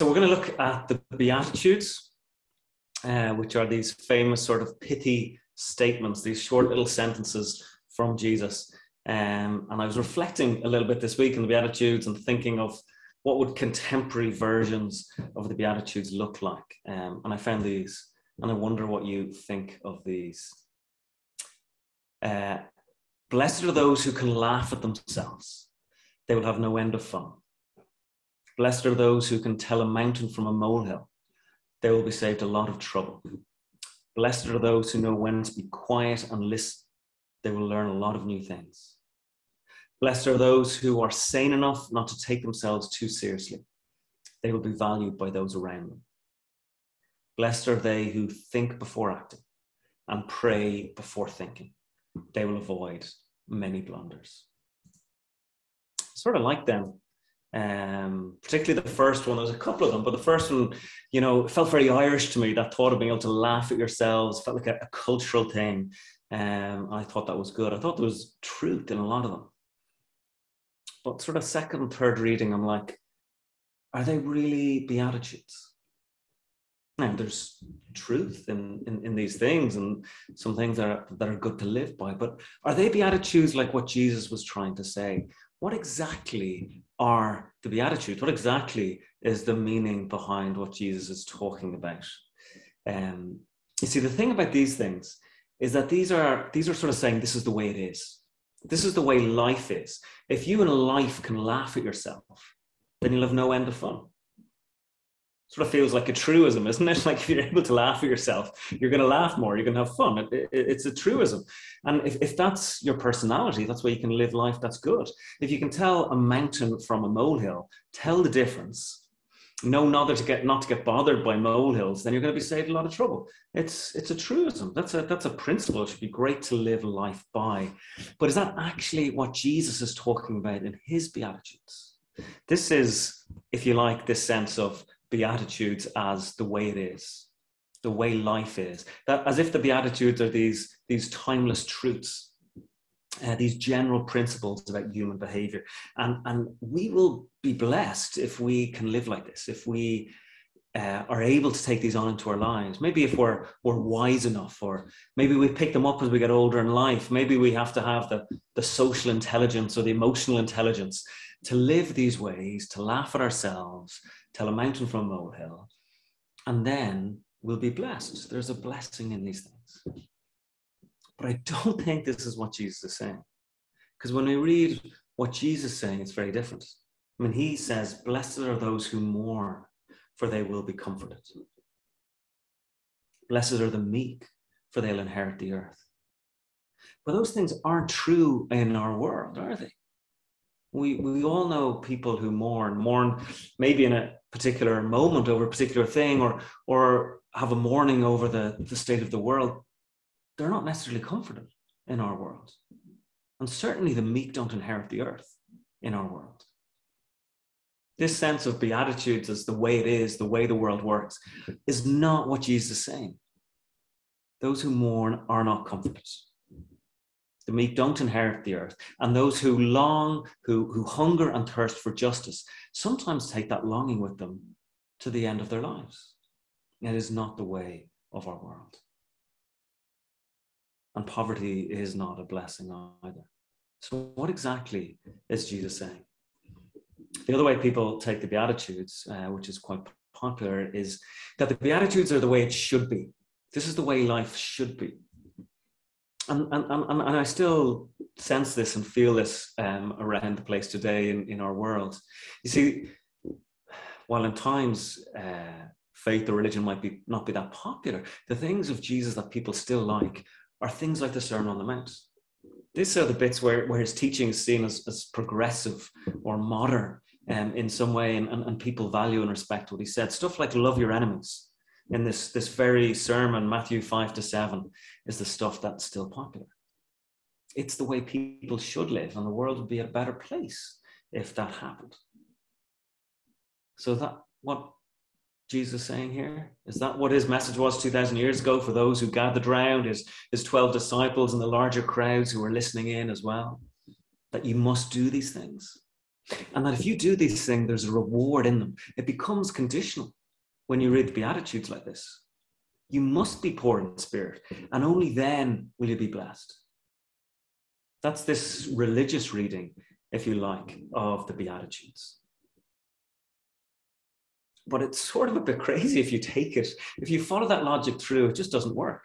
So we're going to look at the Beatitudes, uh, which are these famous sort of pithy statements, these short little sentences from Jesus. Um, and I was reflecting a little bit this week on the Beatitudes and thinking of what would contemporary versions of the Beatitudes look like. Um, and I found these, and I wonder what you think of these. Uh, Blessed are those who can laugh at themselves, they will have no end of fun. Blessed are those who can tell a mountain from a molehill. They will be saved a lot of trouble. Blessed are those who know when to be quiet and listen. They will learn a lot of new things. Blessed are those who are sane enough not to take themselves too seriously. They will be valued by those around them. Blessed are they who think before acting and pray before thinking. They will avoid many blunders. Sort of like them um, particularly the first one. There's a couple of them, but the first one, you know, felt very Irish to me. That thought of being able to laugh at yourselves felt like a, a cultural thing. Um, I thought that was good. I thought there was truth in a lot of them. But sort of second, third reading, I'm like, are they really beatitudes? Now, there's truth in, in, in these things and some things that are, that are good to live by, but are they beatitudes like what Jesus was trying to say? What exactly are the Beatitudes? What exactly is the meaning behind what Jesus is talking about? Um, you see, the thing about these things is that these are these are sort of saying this is the way it is. This is the way life is. If you in life can laugh at yourself, then you'll have no end of fun sort of feels like a truism, isn't it? Like if you're able to laugh at yourself, you're going to laugh more, you're going to have fun. It, it, it's a truism. And if, if that's your personality, that's where you can live life, that's good. If you can tell a mountain from a molehill, tell the difference, know not to get not to get bothered by molehills, then you're going to be saved a lot of trouble. It's it's a truism. That's a that's a principle. It should be great to live life by. But is that actually what Jesus is talking about in his Beatitudes? This is, if you like, this sense of Beatitudes as the way it is, the way life is. That as if the Beatitudes are these, these timeless truths, uh, these general principles about human behavior. And, and we will be blessed if we can live like this, if we uh, are able to take these on into our lives. Maybe if we're, we're wise enough, or maybe we pick them up as we get older in life. Maybe we have to have the, the social intelligence or the emotional intelligence to live these ways, to laugh at ourselves, tell a mountain from a molehill, and then we'll be blessed. There's a blessing in these things. But I don't think this is what Jesus is saying. Because when we read what Jesus is saying, it's very different. I mean, he says, Blessed are those who mourn, for they will be comforted. Blessed are the meek, for they'll inherit the earth. But those things aren't true in our world, are they? we we all know people who mourn mourn maybe in a particular moment over a particular thing or or have a mourning over the, the state of the world they're not necessarily comforted in our world. And certainly the meek don't inherit the earth in our world. This sense of beatitudes as the way it is the way the world works is not what jesus is saying. Those who mourn are not comforted the meek don't inherit the earth. And those who long, who, who hunger and thirst for justice, sometimes take that longing with them to the end of their lives. It is not the way of our world. And poverty is not a blessing either. So, what exactly is Jesus saying? The other way people take the Beatitudes, uh, which is quite popular, is that the Beatitudes are the way it should be. This is the way life should be and, and, and, I still sense this and feel this um, around the place today in, in our world. You see, while in times uh, faith or religion might be not be that popular, the things of Jesus that people still like are things like the Sermon on the Mount. These are the bits where, where his teaching is seen as, as progressive or modern um, in some way, and, and, and people value and respect what he said. Stuff like love your enemies, in this, this very sermon, Matthew 5 to 7, is the stuff that's still popular. It's the way people should live, and the world would be a better place if that happened. So that what Jesus saying here? Is that what his message was 2,000 years ago for those who gathered around, his, his 12 disciples and the larger crowds who were listening in as well? That you must do these things. And that if you do these things, there's a reward in them. It becomes conditional when you read the Beatitudes like this. You must be poor in spirit, and only then will you be blessed. That's this religious reading, if you like, of the Beatitudes. But it's sort of a bit crazy if you take it. If you follow that logic through, it just doesn't work.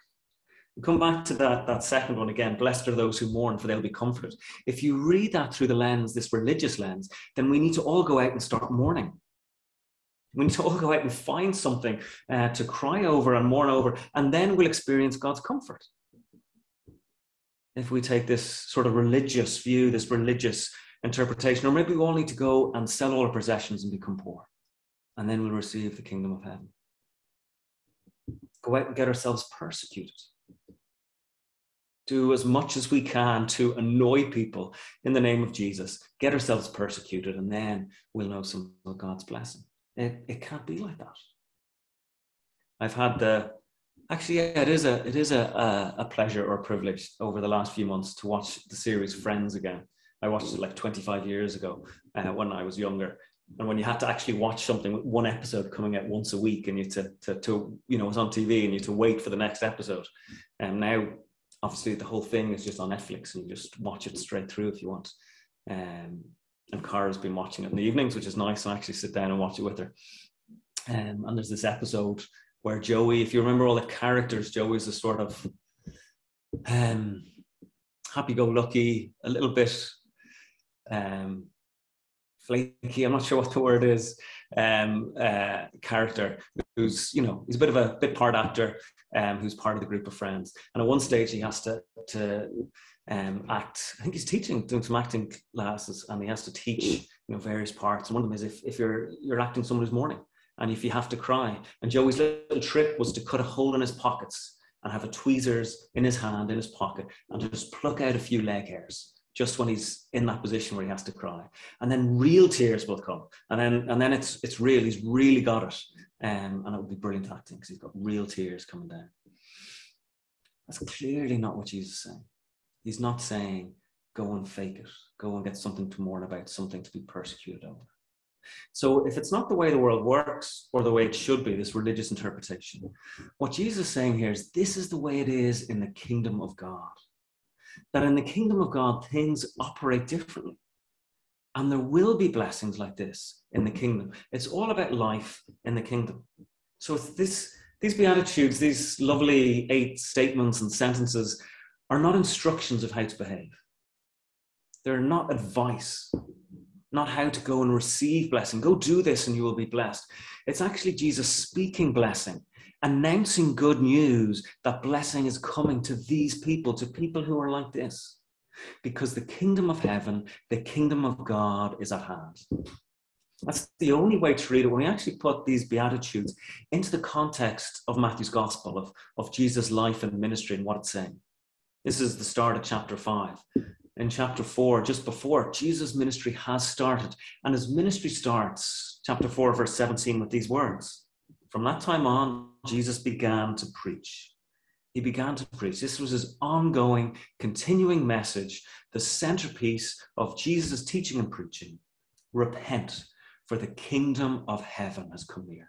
come back to that, that second one again blessed are those who mourn, for they'll be comforted. If you read that through the lens, this religious lens, then we need to all go out and start mourning. We need to all go out and find something uh, to cry over and mourn over, and then we'll experience God's comfort. If we take this sort of religious view, this religious interpretation, or maybe we all need to go and sell all our possessions and become poor, and then we'll receive the kingdom of heaven. Go out and get ourselves persecuted. Do as much as we can to annoy people in the name of Jesus, get ourselves persecuted, and then we'll know some of God's blessing. It, it can't be like that. I've had the actually yeah, it is a it is a, a, pleasure or a privilege over the last few months to watch the series Friends again. I watched it like 25 years ago uh, when I was younger, and when you had to actually watch something with one episode coming out once a week and you to, to, to you know it was on tv and you to wait for the next episode and now obviously the whole thing is just on netflix and you just watch it straight through if you want um, and Cara's been watching it in the evenings, which is nice. I actually sit down and watch it with her. Um, and there's this episode where Joey, if you remember all the characters, Joey's a sort of um, happy-go-lucky, a little bit um, flaky. I'm not sure what the word is. Um, uh, character who's you know he's a bit of a bit part actor, um, who's part of the group of friends. And at one stage, he has to to um, act. I think he's teaching, doing some acting classes, and he has to teach you know various parts. And one of them is if, if you're you're acting someone who's mourning, and if you have to cry. And Joey's little trick was to cut a hole in his pockets and have a tweezers in his hand in his pocket and just pluck out a few leg hairs just when he's in that position where he has to cry and then real tears will come and then and then it's it's real he's really got it um, and it would be brilliant acting because he's got real tears coming down that's clearly not what jesus is saying He's not saying, go and fake it, go and get something to mourn about, something to be persecuted over. So, if it's not the way the world works or the way it should be, this religious interpretation, what Jesus is saying here is this is the way it is in the kingdom of God. That in the kingdom of God, things operate differently. And there will be blessings like this in the kingdom. It's all about life in the kingdom. So, this, these Beatitudes, these lovely eight statements and sentences, are not instructions of how to behave. They're not advice, not how to go and receive blessing. Go do this and you will be blessed. It's actually Jesus speaking blessing, announcing good news that blessing is coming to these people, to people who are like this. Because the kingdom of heaven, the kingdom of God is at hand. That's the only way to read it. When we actually put these Beatitudes into the context of Matthew's gospel, of, of Jesus' life and ministry and what it's saying. This is the start of chapter 5. In chapter 4, just before, Jesus' ministry has started. And his ministry starts, chapter 4, verse 17, with these words From that time on, Jesus began to preach. He began to preach. This was his ongoing, continuing message, the centerpiece of Jesus' teaching and preaching. Repent, for the kingdom of heaven has come near.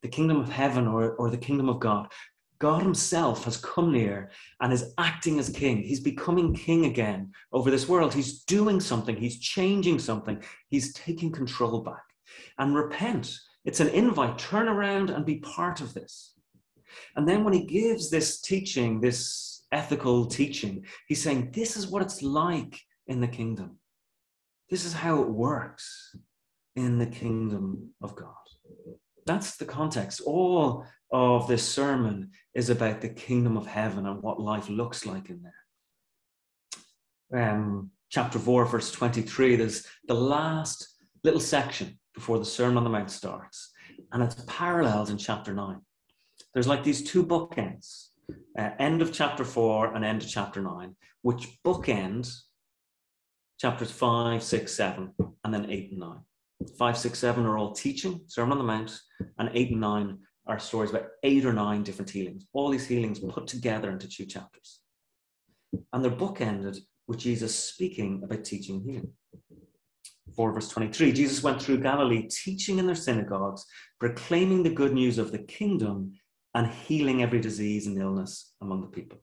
The kingdom of heaven or, or the kingdom of God God Himself has come near and is acting as king. He's becoming king again over this world. He's doing something, He's changing something, He's taking control back. And repent. It's an invite. Turn around and be part of this. And then when He gives this teaching, this ethical teaching, He's saying, This is what it's like in the kingdom. This is how it works in the kingdom of God. That's the context. All of this sermon is about the kingdom of heaven and what life looks like in there. Um, chapter 4, verse 23, there's the last little section before the Sermon on the Mount starts, and it's paralleled in chapter 9. There's like these two bookends uh, end of chapter 4 and end of chapter 9, which bookend chapters 5, 6, 7, and then 8 and 9. 5, 6, 7 are all teaching, Sermon on the Mount, and 8 and 9 are stories about eight or nine different healings, all these healings put together into two chapters. And they're bookended with Jesus speaking about teaching healing. 4 verse 23, Jesus went through Galilee, teaching in their synagogues, proclaiming the good news of the kingdom, and healing every disease and illness among the people.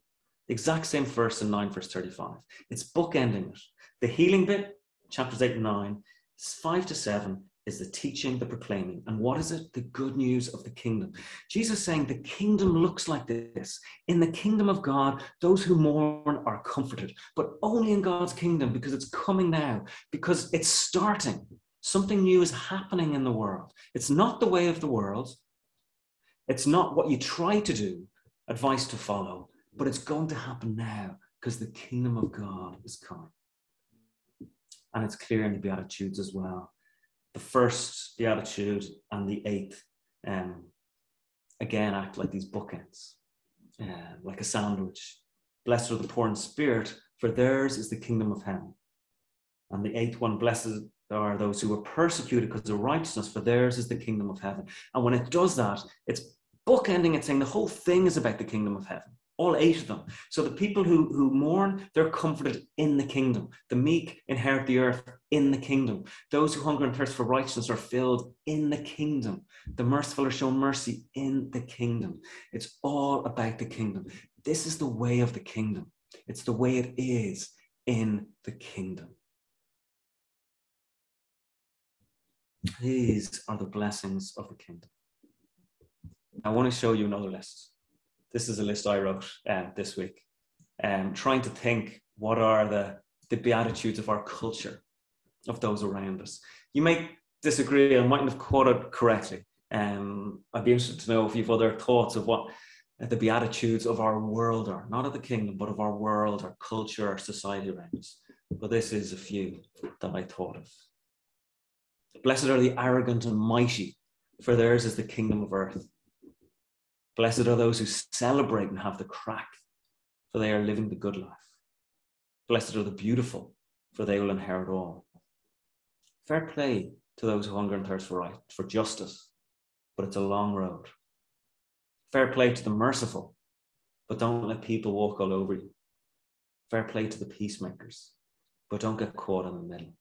The exact same verse in 9 verse 35. It's bookending it. The healing bit, chapters 8 and 9, 5 to 7, is the teaching, the proclaiming. And what is it? The good news of the kingdom. Jesus saying the kingdom looks like this. In the kingdom of God, those who mourn are comforted, but only in God's kingdom because it's coming now, because it's starting. Something new is happening in the world. It's not the way of the world. It's not what you try to do, advice to follow, but it's going to happen now because the kingdom of God is coming. And it's clear in the Beatitudes as well the first beatitude and the eighth um, again act like these bookends, uh, like a sandwich. Blessed are the poor in spirit, for theirs is the kingdom of heaven. And the eighth one, blessed are those who are persecuted because of righteousness, for theirs is the kingdom of heaven. And when it does that, it's bookending it, saying the whole thing is about the kingdom of heaven all eight of them. So the people who, who mourn, they're comforted in the kingdom. The meek inherit the earth in the kingdom. Those who hunger and thirst for righteousness are filled in the kingdom. The merciful are shown mercy in the kingdom. It's all about the kingdom. This is the way of the kingdom. It's the way it is in the kingdom. These are the blessings of the kingdom. I want to show you another list this is a list I wrote um, this week, um, trying to think what are the, the beatitudes of our culture, of those around us. You may disagree, I mightn't have quoted correctly. Um, I'd be interested to know if you've other thoughts of what the beatitudes of our world are, not of the kingdom, but of our world, our culture, our society around us. But this is a few that I thought of. Blessed are the arrogant and mighty, for theirs is the kingdom of earth. Blessed are those who celebrate and have the crack, for they are living the good life. Blessed are the beautiful, for they will inherit all. Fair play to those who hunger and thirst for right, for justice, but it's a long road. Fair play to the merciful, but don't let people walk all over you. Fair play to the peacemakers, but don't get caught in the middle.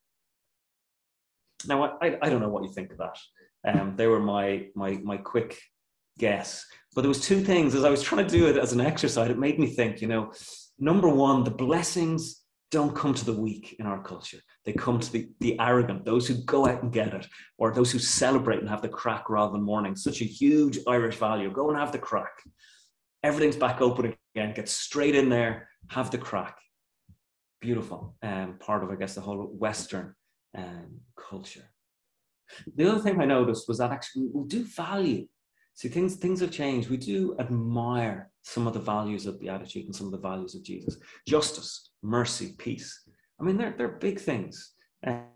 Now, I, I don't know what you think of that. Um, they were my, my, my quick guess. But there was two things as I was trying to do it as an exercise. It made me think, you know, number one, the blessings don't come to the weak in our culture. They come to the, the arrogant, those who go out and get it, or those who celebrate and have the crack rather than mourning. Such a huge Irish value. Go and have the crack. Everything's back open again. Get straight in there, have the crack. Beautiful. Um, part of, I guess, the whole Western um, culture. The other thing I noticed was that actually we do value See, things, things have changed. We do admire some of the values of Beatitude and some of the values of Jesus justice, mercy, peace. I mean, they're, they're big things.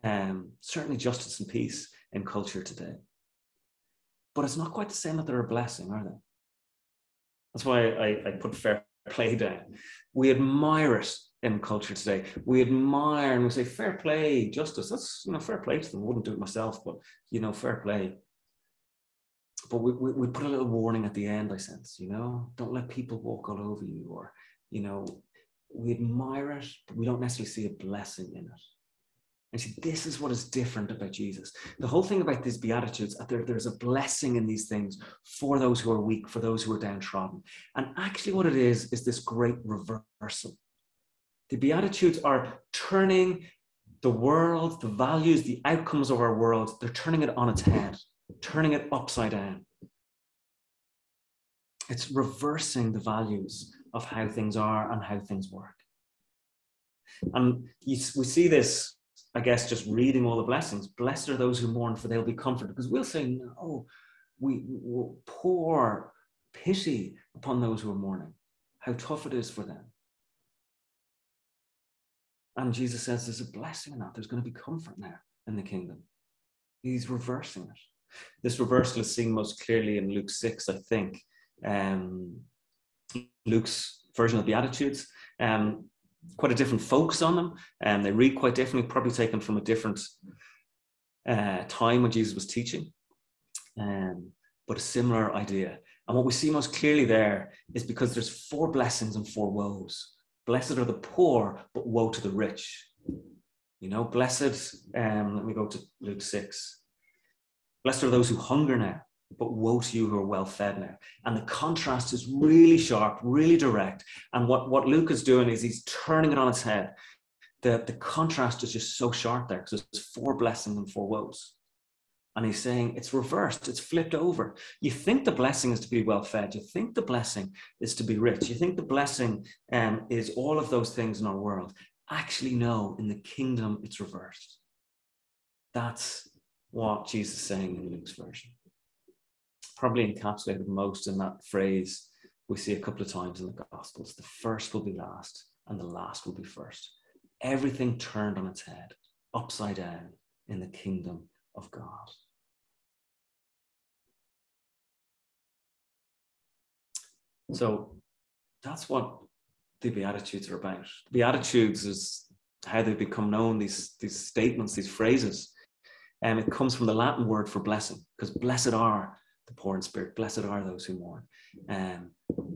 Um, certainly, justice and peace in culture today. But it's not quite the same that they're a blessing, are they? That's why I, I put fair play down. We admire it in culture today. We admire and we say fair play, justice. That's you know fair play to them. I wouldn't do it myself, but you know fair play but we, we, we put a little warning at the end, I sense, you know, don't let people walk all over you, or, you know, we admire it, but we don't necessarily see a blessing in it. And see, this is what is different about Jesus. The whole thing about these Beatitudes, there, there's a blessing in these things for those who are weak, for those who are downtrodden. And actually, what it is, is this great reversal. The Beatitudes are turning the world, the values, the outcomes of our world, they're turning it on its head turning it upside down. It's reversing the values of how things are and how things work. And you, we see this, I guess, just reading all the blessings. Blessed are those who mourn, for they'll be comforted. Because we'll say, no, we will pour pity upon those who are mourning, how tough it is for them. And Jesus says there's a blessing in that. There's going to be comfort now in the kingdom. He's reversing it. This reversal is seen most clearly in Luke 6, I think. Um, Luke's version of the Beatitudes. Um, quite a different focus on them, and um, they read quite differently, probably taken from a different uh, time when Jesus was teaching, um, but a similar idea. And what we see most clearly there is because there's four blessings and four woes. Blessed are the poor, but woe to the rich. You know, blessed, um, let me go to Luke 6. Blessed are those who hunger now, but woe to you who are well fed now. And the contrast is really sharp, really direct. And what, what Luke is doing is he's turning it on its head. The, the contrast is just so sharp there because there's four blessings and four woes. And he's saying it's reversed, it's flipped over. You think the blessing is to be well fed. You think the blessing is to be rich. You think the blessing um, is all of those things in our world. Actually, no, in the kingdom, it's reversed. That's what Jesus is saying in Luke's version. Probably encapsulated most in that phrase we see a couple of times in the Gospels the first will be last, and the last will be first. Everything turned on its head, upside down in the kingdom of God. So that's what the Beatitudes are about. Beatitudes is how they become known, these, these statements, these phrases. And it comes from the Latin word for blessing, because blessed are the poor in spirit, blessed are those who mourn. Um,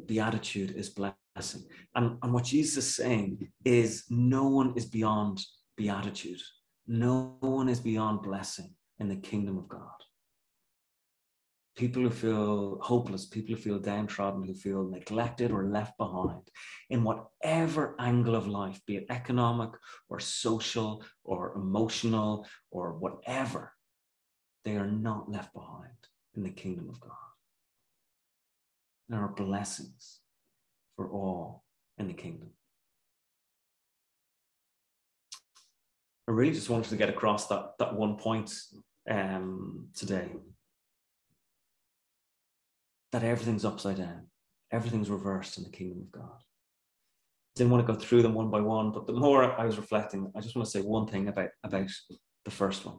beatitude is blessing. And, and what Jesus is saying is no one is beyond beatitude. No one is beyond blessing in the kingdom of God people who feel hopeless, people who feel downtrodden, who feel neglected or left behind in whatever angle of life, be it economic or social or emotional or whatever, they are not left behind in the kingdom of God. There are blessings for all in the kingdom. I really just wanted to get across that, that one point um, today that everything's upside down, everything's reversed in the kingdom of God. Didn't want to go through them one by one, but the more I was reflecting, I just want to say one thing about, about the first one.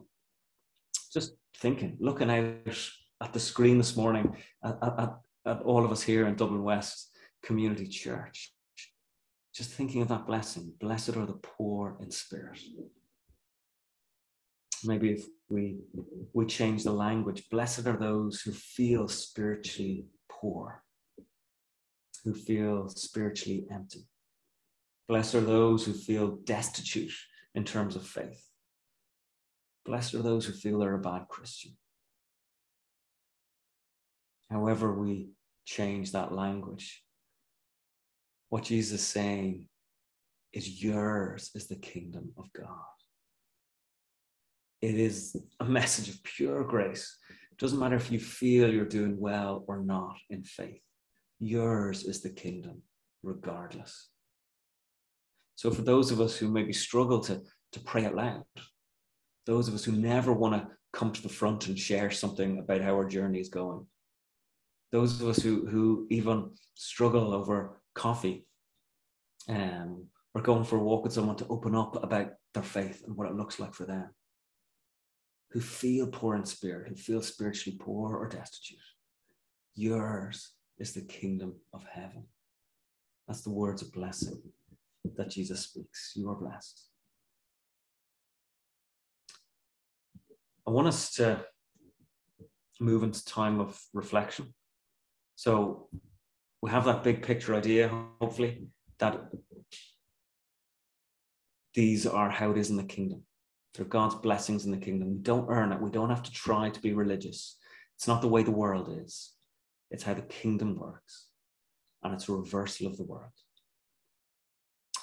Just thinking, looking out at the screen this morning at, at, at all of us here in Dublin West Community Church, just thinking of that blessing. Blessed are the poor in spirit. Maybe if we, we change the language. Blessed are those who feel spiritually poor, who feel spiritually empty. Blessed are those who feel destitute in terms of faith. Blessed are those who feel they're a bad Christian. However, we change that language, what Jesus is saying is yours is the kingdom of God. It is a message of pure grace. It doesn't matter if you feel you're doing well or not in faith. Yours is the kingdom, regardless. So, for those of us who maybe struggle to, to pray out loud, those of us who never want to come to the front and share something about how our journey is going, those of us who, who even struggle over coffee um, or going for a walk with someone to open up about their faith and what it looks like for them who feel poor in spirit, who feel spiritually poor or destitute. Yours is the kingdom of heaven. That's the words of blessing that Jesus speaks. You are blessed. I want us to move into time of reflection. So we have that big picture idea, hopefully, that these are how it is in the kingdom. They're God's blessings in the kingdom. We don't earn it. We don't have to try to be religious. It's not the way the world is, it's how the kingdom works. And it's a reversal of the world.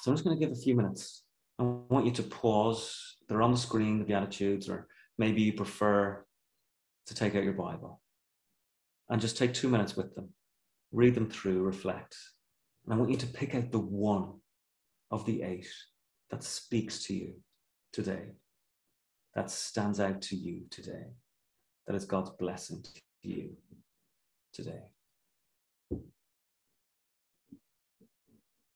So I'm just going to give a few minutes. I want you to pause. They're on the screen, the Beatitudes, or maybe you prefer to take out your Bible and just take two minutes with them. Read them through, reflect. And I want you to pick out the one of the eight that speaks to you today that stands out to you today? That is God's blessing to you today.